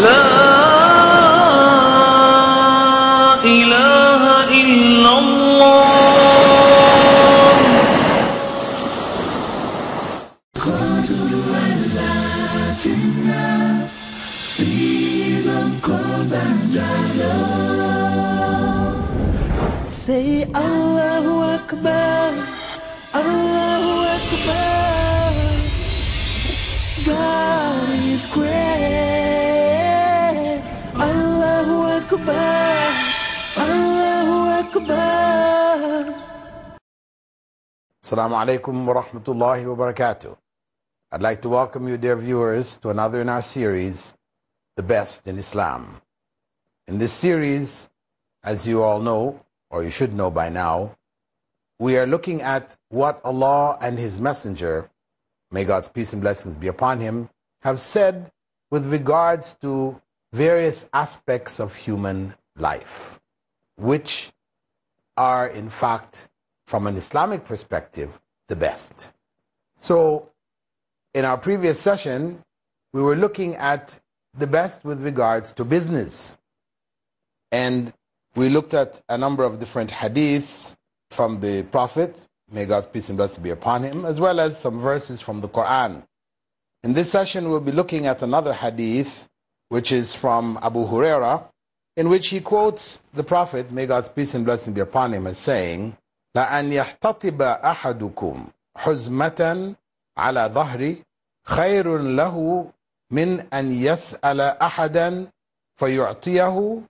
لا إله إلا الله. Assalamu alaikum wa rahmatullahi wa barakatuh. I'd like to welcome you, dear viewers, to another in our series, The Best in Islam. In this series, as you all know, or you should know by now, we are looking at what Allah and His Messenger, may God's peace and blessings be upon him, have said with regards to various aspects of human life, which are, in fact, from an Islamic perspective, the best. So, in our previous session, we were looking at the best with regards to business. And we looked at a number of different hadiths from the Prophet, may God's peace and blessing be upon him, as well as some verses from the Quran. In this session, we'll be looking at another hadith, which is from Abu Huraira, in which he quotes the Prophet, may God's peace and blessing be upon him, as saying, لأن يحتطب أحدكم حزمة على ظهري خير له من أن يسأل أحدا فيعطيه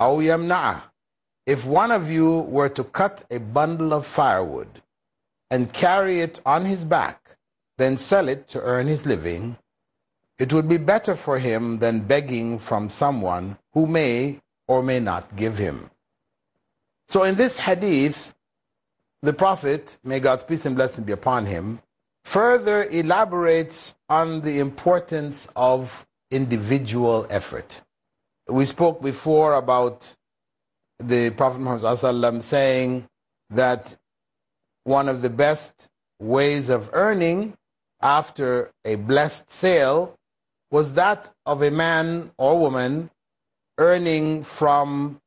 أو يمنعه. If one of you were to cut a bundle of firewood and carry it on his back, then sell it to earn his living, it would be better for him than begging from someone who may or may not give him. So in this hadith, the Prophet, may God's peace and blessing be upon him, further elaborates on the importance of individual effort. We spoke before about the Prophet Muhammad saying that one of the best ways of earning after a blessed sale was that of a man or woman earning from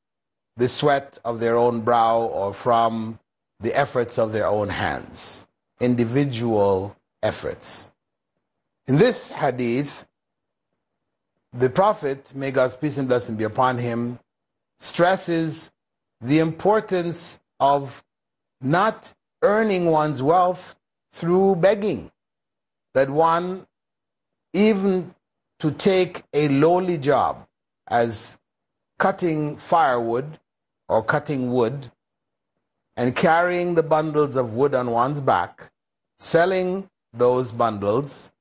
the sweat of their own brow or from the efforts of their own hands, individual efforts. In this hadith, the Prophet, may God's peace and blessing be upon him, stresses the importance of not earning one's wealth through begging. That one, even to take a lowly job as cutting firewood or cutting wood and carrying the bundles of wood on one's back, selling those bundles,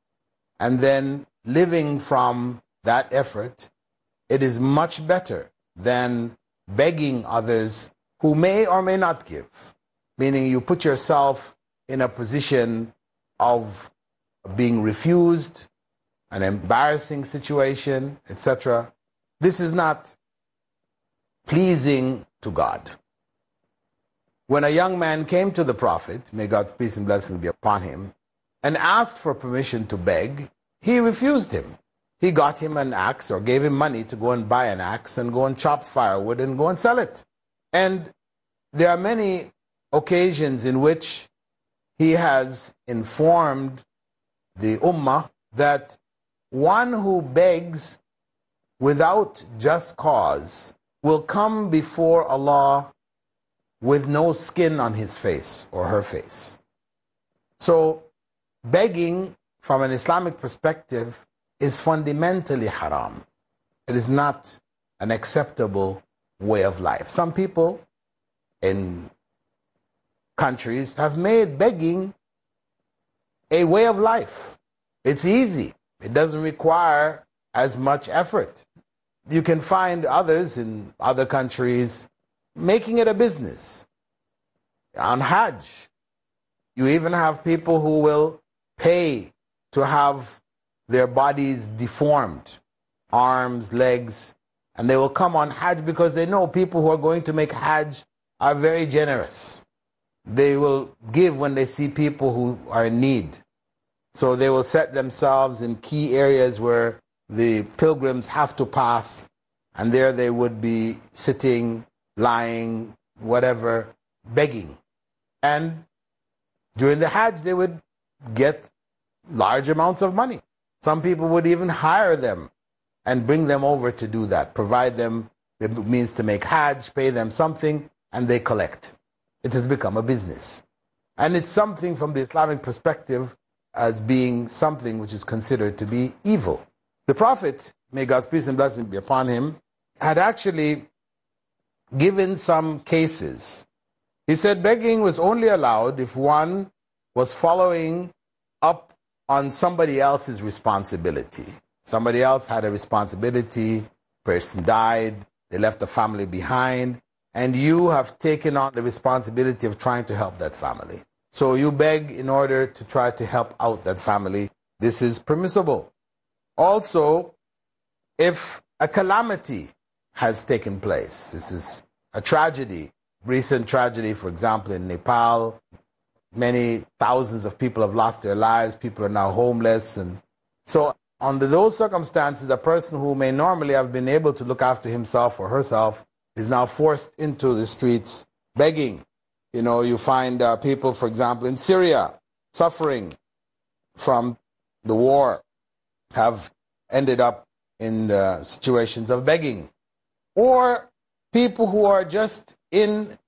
and then living from that effort, it is much better than begging others who may or may not give. Meaning you put yourself in a position of being refused, an embarrassing situation, etc. This is not pleasing to God. When a young man came to the Prophet, may God's peace and blessings be upon him, and asked for permission to beg, he refused him. He got him an axe or gave him money to go and buy an axe and go and chop firewood and go and sell it. And there are many occasions in which he has informed the Ummah that one who begs without just cause will come before Allah with no skin on his face or her face. So, begging from an Islamic perspective is fundamentally haram. It is not an acceptable way of life. Some people in countries have made begging a way of life. It's easy, it doesn't require as much effort. You can find others in other countries making it a business. On Hajj, you even have people who will pay to have their bodies deformed, arms, legs, and they will come on Hajj because they know people who are going to make Hajj are very generous. They will give when they see people who are in need. So they will set themselves in key areas where the pilgrims have to pass, and there they would be sitting, lying, whatever, begging. And during the Hajj, they would get large amounts of money. Some people would even hire them and bring them over to do that, provide them the means to make Hajj, pay them something, and they collect. It has become a business. And it's something from the Islamic perspective as being something which is considered to be evil. The Prophet, may God's peace and blessing be upon him, had actually given some cases. He said begging was only allowed if one was following up on somebody else's responsibility. Somebody else had a responsibility, person died, they left the family behind, and you have taken on the responsibility of trying to help that family. So you beg in order to try to help out that family. This is permissible. Also, if a calamity has taken place, this is a tragedy, recent tragedy, for example, in Nepal, many thousands of people have lost their lives, people are now homeless. And so, under those circumstances, a person who may normally have been able to look after himself or herself is now forced into the streets begging. You know, you find uh, people, for example, in Syria suffering from the war have ended up in the situations of begging. Or people who are just in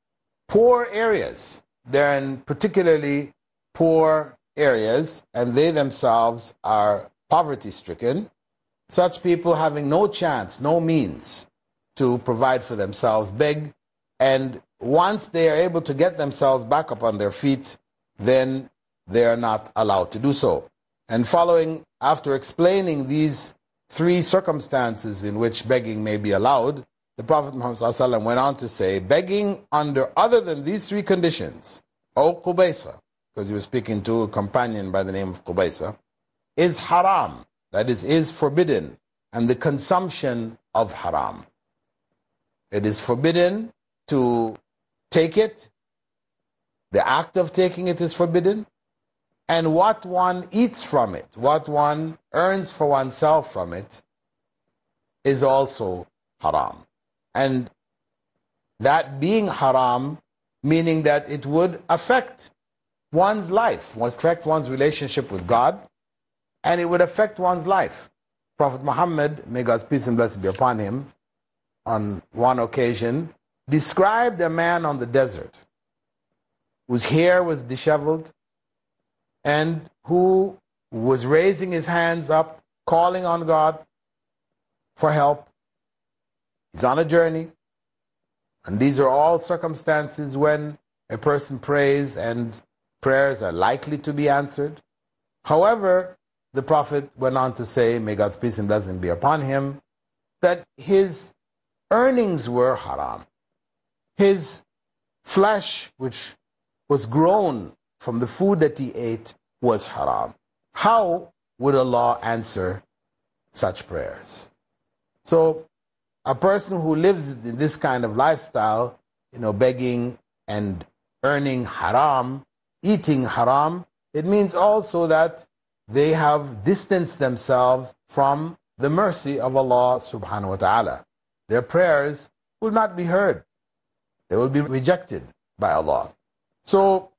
poor areas. They're in particularly poor areas and they themselves are poverty stricken. Such people having no chance, no means to provide for themselves beg. And once they are able to get themselves back up on their feet, then they are not allowed to do so. And following, after explaining these three circumstances in which begging may be allowed, the Prophet Muhammad went on to say, begging under other than these three conditions, O Qubaysa, because he was speaking to a companion by the name of Qubaysa, is haram, that is, is forbidden, and the consumption of haram. It is forbidden to take it, the act of taking it is forbidden, and what one eats from it, what one earns for oneself from it, is also haram. And that being haram, meaning that it would affect one's life, would affect one's relationship with God, and it would affect one's life. Prophet Muhammad, may God's peace and blessing be upon him, on one occasion, described a man on the desert whose hair was disheveled, and who was raising his hands up, calling on God for help. He's on a journey. And these are all circumstances when a person prays and prayers are likely to be answered. However, the Prophet went on to say, may God's peace and blessing be upon him, that his earnings were haram. His flesh, which was grown from the food that he ate, was haram. How would Allah answer such prayers? So, a person who lives in this kind of lifestyle, you know, begging and earning haram, eating haram, it means also that they have distanced themselves from the mercy of Allah subhanahu wa ta'ala. Their prayers will not be heard. They will be rejected by Allah. So,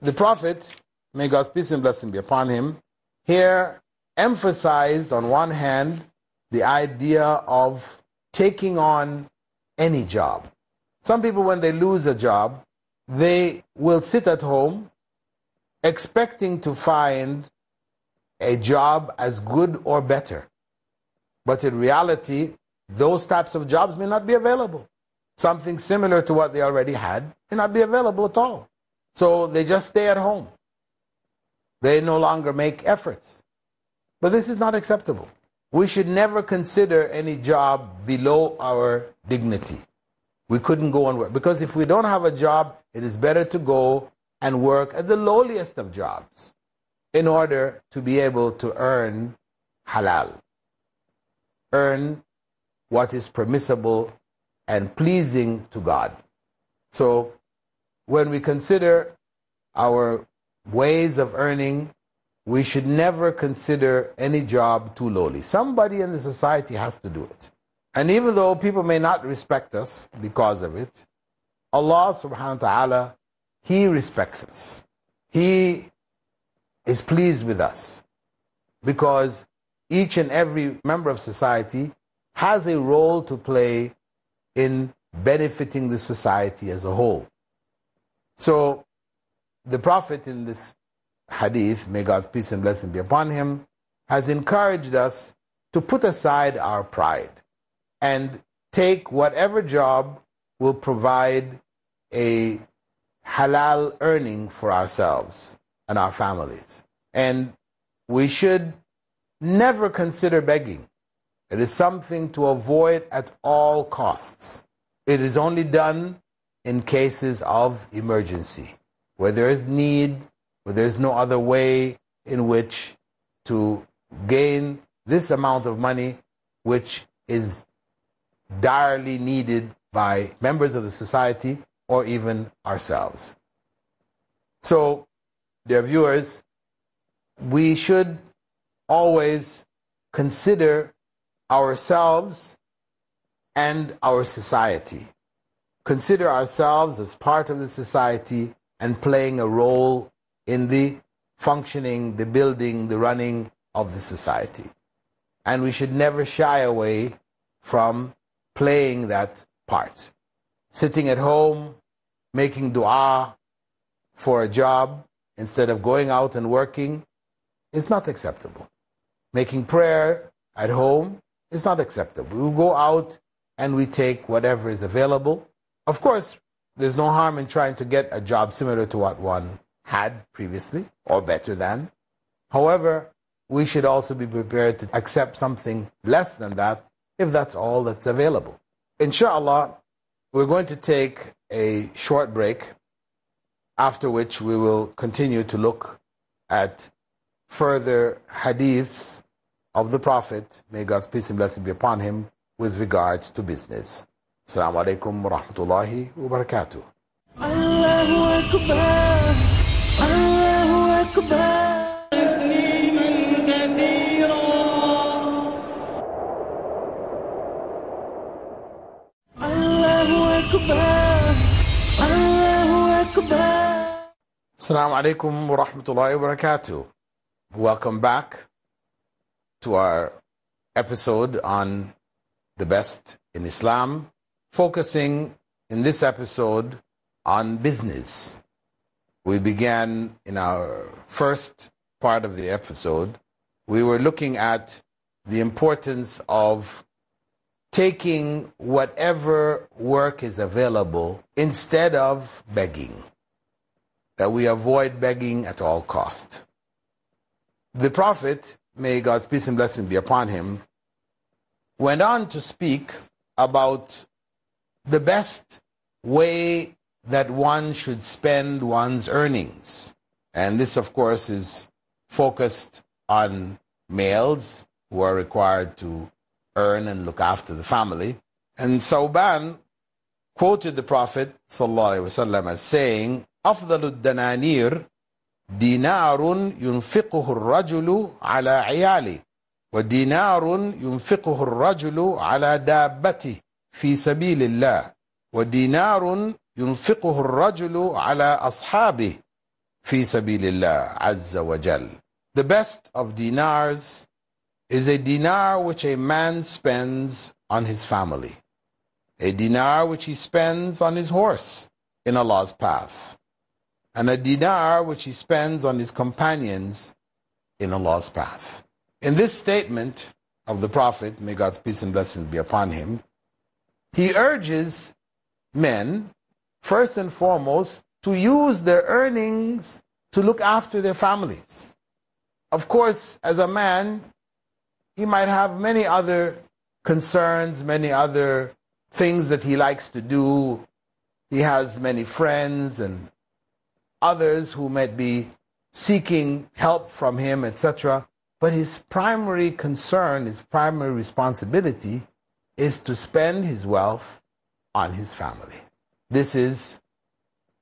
the Prophet may God's peace and blessing be upon him, here emphasized on one hand the idea of taking on any job. Some people, when they lose a job, they will sit at home expecting to find a job as good or better. But in reality, those types of jobs may not be available. Something similar to what they already had may not be available at all. So they just stay at home. They no longer make efforts. But this is not acceptable. We should never consider any job below our dignity. We couldn't go and work. Because if we don't have a job, it is better to go and work at the lowliest of jobs in order to be able to earn halal. Earn what is permissible and pleasing to God. So when we consider our ways of earning, we should never consider any job too lowly. Somebody in the society has to do it. And even though people may not respect us because of it, Allah subhanahu wa ta'ala, He respects us. He is pleased with us because each and every member of society has a role to play in benefiting the society as a whole. So, the Prophet in this hadith, may God's peace and blessing be upon him, has encouraged us to put aside our pride and take whatever job will provide a halal earning for ourselves and our families. And we should never consider begging. It is something to avoid at all costs. It is only done in cases of emergency, where there is need, where there is no other way in which to gain this amount of money, which is direly needed by members of the society or even ourselves. So, dear viewers, we should always consider ourselves and our society. Consider ourselves as part of the society and playing a role in the functioning, the building, the running of the society. And we should never shy away from playing that part. Sitting at home, making dua for a job instead of going out and working is not acceptable. Making prayer at home is not acceptable. We go out and we take whatever is available. Of course, there's no harm in trying to get a job similar to what one had previously or better than. However, we should also be prepared to accept something less than that if that's all that's available. Inshallah, we're going to take a short break, after which we will continue to look at further hadiths of the Prophet, may God's peace and blessing be upon him, with regard to business. Assalamu alaikum wa rahmatullahi wa barakatuh. أكبر الله أكبر Assalamu alaikum wa rahmatullahi wa barakatuh. Welcome back to our episode on the best in Islam, focusing in this episode on business. We began in our first part of the episode, we were looking at the importance of taking whatever work is available instead of begging that we avoid begging at all cost. The Prophet, may God's peace and blessing be upon him, went on to speak about the best way that one should spend one's earnings. And this, of course, is focused on males who are required to earn and look after the family. And Thawban quoted the Prophet ﷺ as saying, أفضل الدنانير دينار ينفقه الرجل على عياله ودينار ينفقه الرجل على دابته في سبيل الله ودينار ينفقه الرجل على أصحابه في سبيل الله عز وجل The best of dinars is a dinar which a man spends on his family, a dinar which he spends on his horse in Allah's path, and a dinar which he spends on his companions in Allah's path. In this statement of the Prophet, may God's peace and blessings be upon him, he urges men, first and foremost, to use their earnings to look after their families. Of course, as a man, he might have many other concerns, many other things that he likes to do. He has many friends and others who might be seeking help from him, etc. But his primary concern, his primary responsibility is to spend his wealth on his family. This is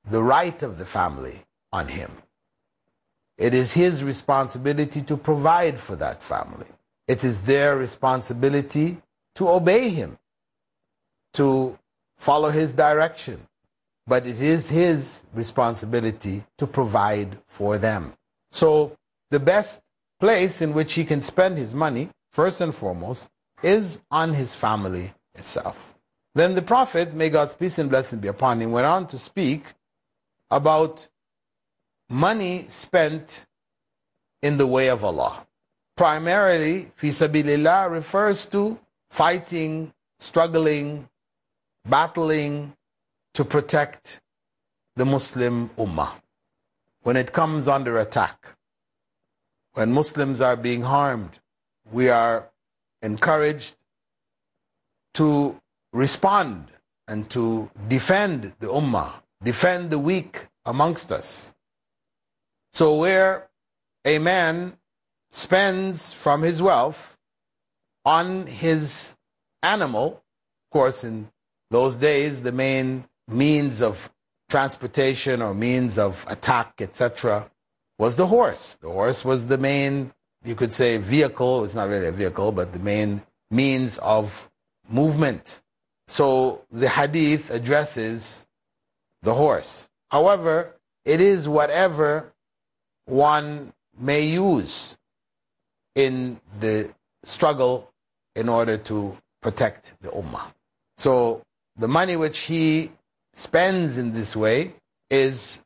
the right of the family on him. It is his responsibility to provide for that family. It is their responsibility to obey him, to follow his direction. But it is his responsibility to provide for them. So the best place in which he can spend his money, first and foremost, is on his family itself. Then the Prophet, may God's peace and blessing be upon him, went on to speak about money spent in the way of Allah. Primarily, fi sabilillah refers to fighting, struggling, battling to protect the Muslim Ummah. When it comes under attack, when Muslims are being harmed, we are encouraged to respond and to defend the Ummah, defend the weak amongst us. So, where a man spends from his wealth on his animal, of course, in those days, the main means of transportation or means of attack, etc., was the horse. The horse was the main, you could say, vehicle. It's not really a vehicle, but the main means of movement. So the hadith addresses the horse. However, it is whatever one may use in the struggle in order to protect the ummah. So the money which he spends in this way is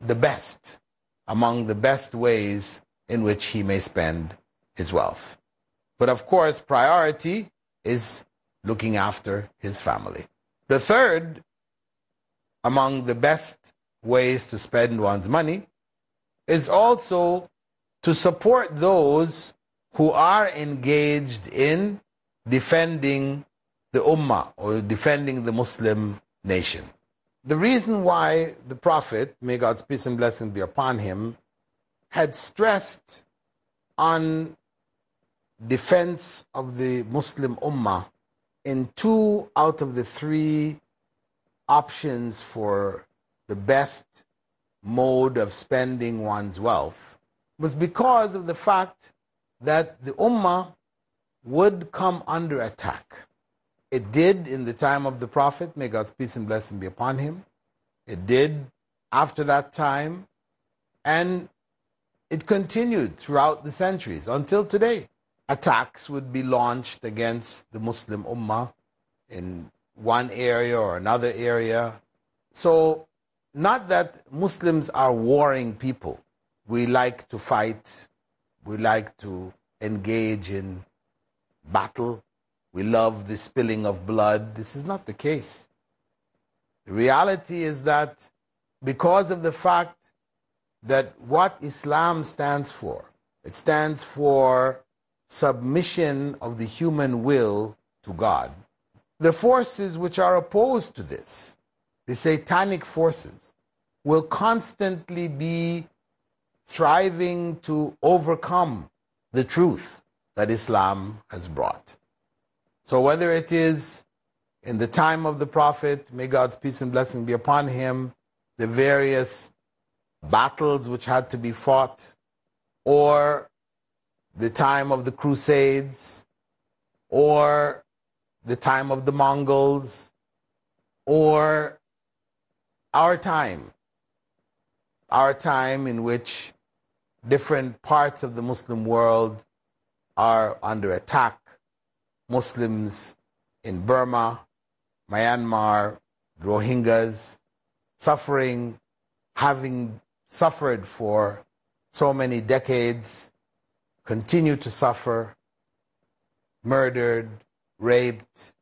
the best among the best ways in which he may spend his wealth. But of course, priority is looking after his family. The third among the best ways to spend one's money is also to support those who are engaged in defending the Ummah or defending the Muslim nation. The reason why the Prophet, may God's peace and blessing be upon him, had stressed on defense of the Muslim Ummah in two out of the three options for the best mode of spending one's wealth was because of the fact that the Ummah would come under attack. It did in the time of the Prophet, may God's peace and blessing be upon him. It did after that time, and it continued throughout the centuries until today attacks would be launched against the Muslim Ummah in one area or another area. So, not that Muslims are warring people. We like to fight, we like to engage in battle, we love the spilling of blood. This is not the case. The reality is that because of the fact that what Islam stands for, it stands for submission of the human will to God. The forces which are opposed to this, the satanic forces, will constantly be striving to overcome the truth that Islam has brought. So, whether it is in the time of the Prophet, may God's peace and blessing be upon him, the various battles which had to be fought, or the time of the Crusades, or the time of the Mongols, or our time, our time in which different parts of the Muslim world are under attack. Muslims in Burma, Myanmar, Rohingyas, suffering, having suffered for so many decades, continue to suffer, murdered, raped,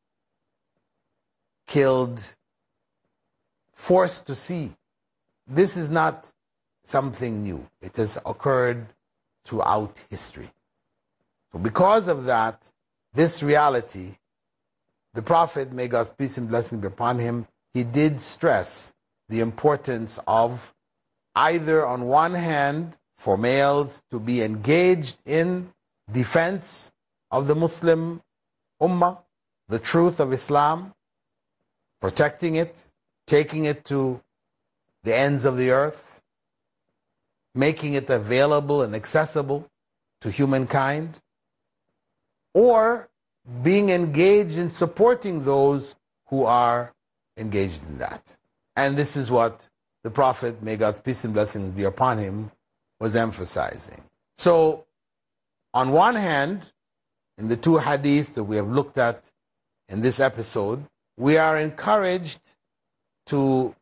killed, forced to see. This is not something new. It has occurred throughout history. So, because of that, this reality, the Prophet, may God's peace and blessing be upon him, he did stress the importance of either, on one hand, for males to be engaged in defense of the Muslim Ummah, the truth of Islam, protecting it, taking it to the ends of the earth, making it available and accessible to humankind, or being engaged in supporting those who are engaged in that. And this is what the Prophet, may God's peace and blessings be upon him, was emphasizing. So, on one hand, in the two hadiths that we have looked at in this episode, we are encouraged to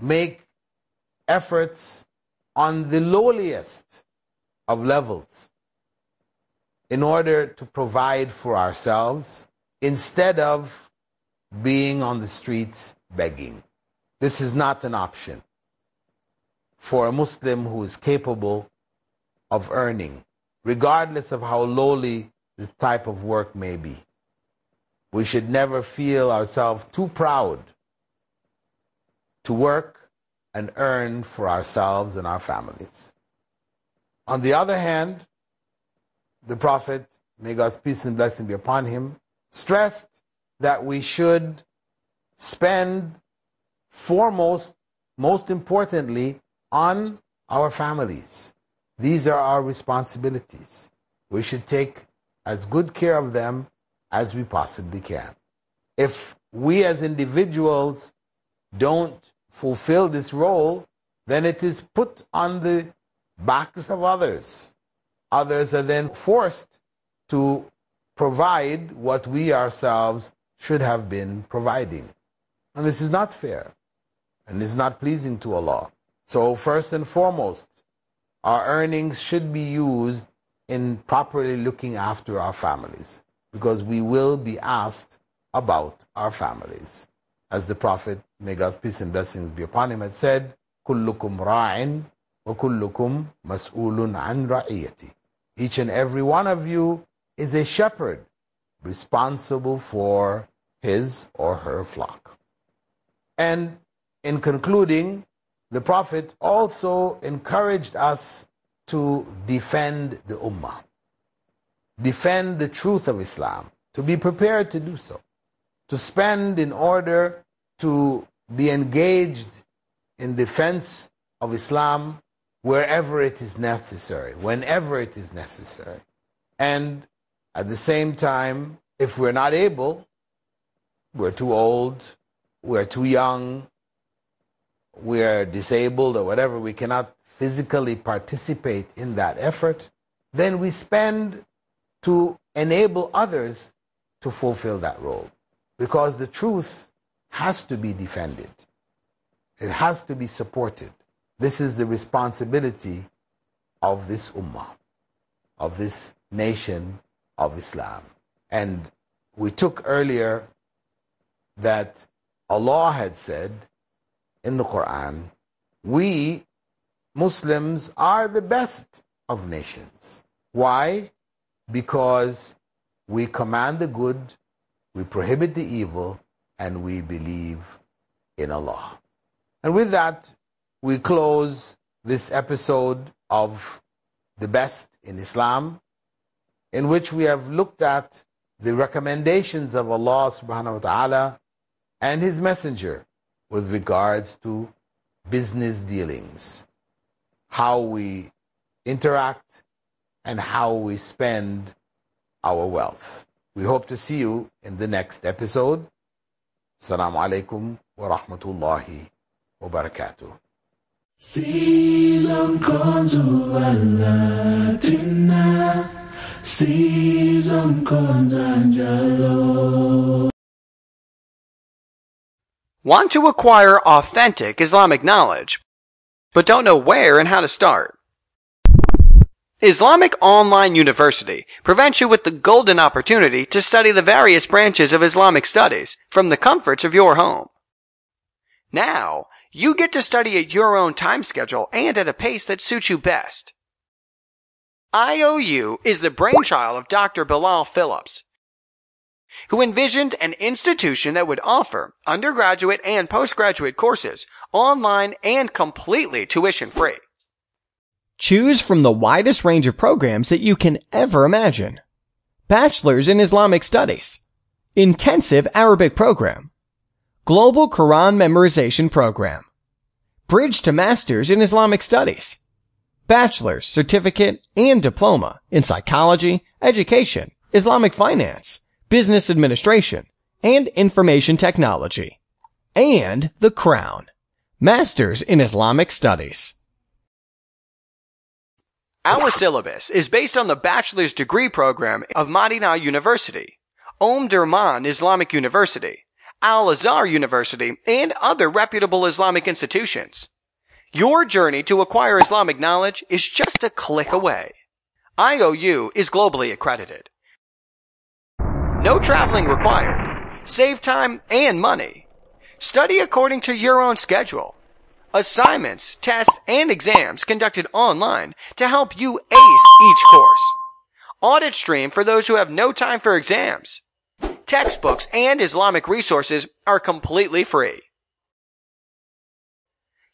make efforts on the lowliest of levels in order to provide for ourselves instead of being on the streets begging. This is not an option for a Muslim who is capable of earning, regardless of how lowly this type of work may be. We should never feel ourselves too proud to work and earn for ourselves and our families. On the other hand, the Prophet, may God's peace and blessing be upon him, stressed that we should spend foremost, most importantly, on our families. These are our responsibilities. We should take as good care of them as we possibly can. If we as individuals don't fulfill this role, then it is put on the backs of others. Others are then forced to provide what we ourselves should have been providing. And this is not fair and is not pleasing to Allah. So, first and foremost, our earnings should be used in properly looking after our families because we will be asked about our families. As the Prophet, May God's peace and blessings be upon him, had said, Kullukum ra'in wa kullukum mas'ulun an ra'iyati. Each and every one of you is a shepherd responsible for his or her flock. And in concluding, the Prophet also encouraged us to defend the Ummah, defend the truth of Islam, to be prepared to do so, to spend in order to be engaged in defense of Islam wherever it is necessary, whenever it is necessary. And at the same time, if we're not able, we're too old, we're too young, we're disabled or whatever, we cannot physically participate in that effort, then we spend to enable others to fulfill that role. Because the truth has to be defended, it has to be supported. This is the responsibility of this ummah, of this nation of Islam. And we took earlier that Allah had said in the Quran, we Muslims are the best of nations. Why? Because we command the good, we prohibit the evil, and we believe in Allah. And with that, we close this episode of The Best in Islam, in which we have looked at the recommendations of Allah subhanahu wa ta'ala and His Messenger with regards to business dealings, how we interact, and how we spend our wealth. We hope to see you in the next episode. Assalamu alaikum wa rahmatullahi wa barakatuh. Season Consualatina, Season Consanjalo. Want to acquire authentic Islamic knowledge, but don't know where and how to start? Islamic Online University presents you with the golden opportunity to study the various branches of Islamic studies from the comforts of your home. Now, you get to study at your own time schedule and at a pace that suits you best. IOU is the brainchild of Dr. Bilal Philips, who envisioned an institution that would offer undergraduate and postgraduate courses online and completely tuition free. Choose from the widest range of programs that you can ever imagine. Bachelor's in Islamic Studies, Intensive Arabic Program, Global Quran Memorization Program, Bridge to Masters in Islamic Studies, bachelor's, certificate, and diploma in psychology, education, Islamic finance, business administration, and information technology. And the crown, master's in Islamic studies. Our syllabus is based on the bachelor's degree program of Madinah University, Omdurman Islamic University, Al Azhar University, and other reputable Islamic institutions. Your journey to acquire Islamic knowledge is just a click away. IOU is globally accredited. No traveling required. Save time and money. Study according to your own schedule. Assignments, tests, and exams conducted online to help you ace each course. Audit stream for those who have no time for exams. Textbooks and Islamic resources are completely free.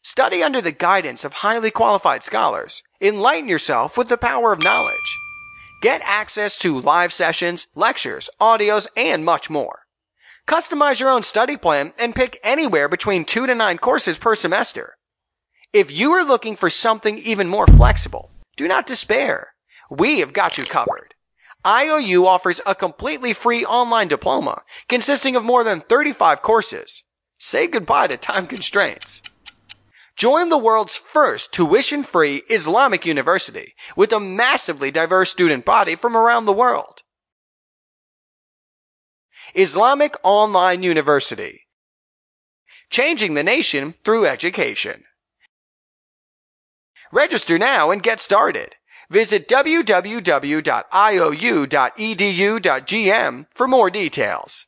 Study under the guidance of highly qualified scholars. Enlighten yourself with the power of knowledge. Get access to live sessions, lectures, audios, and much more. Customize your own study plan and pick anywhere between two to nine courses per semester. If you are looking for something even more flexible, do not despair. We have got you covered. IOU offers a completely free online diploma consisting of more than 35 courses. Say goodbye to time constraints. Join the world's first tuition-free Islamic university with a massively diverse student body from around the world. Islamic Online University. Changing the nation through education. Register now and get started. Visit www.iou.edu.gm for more details.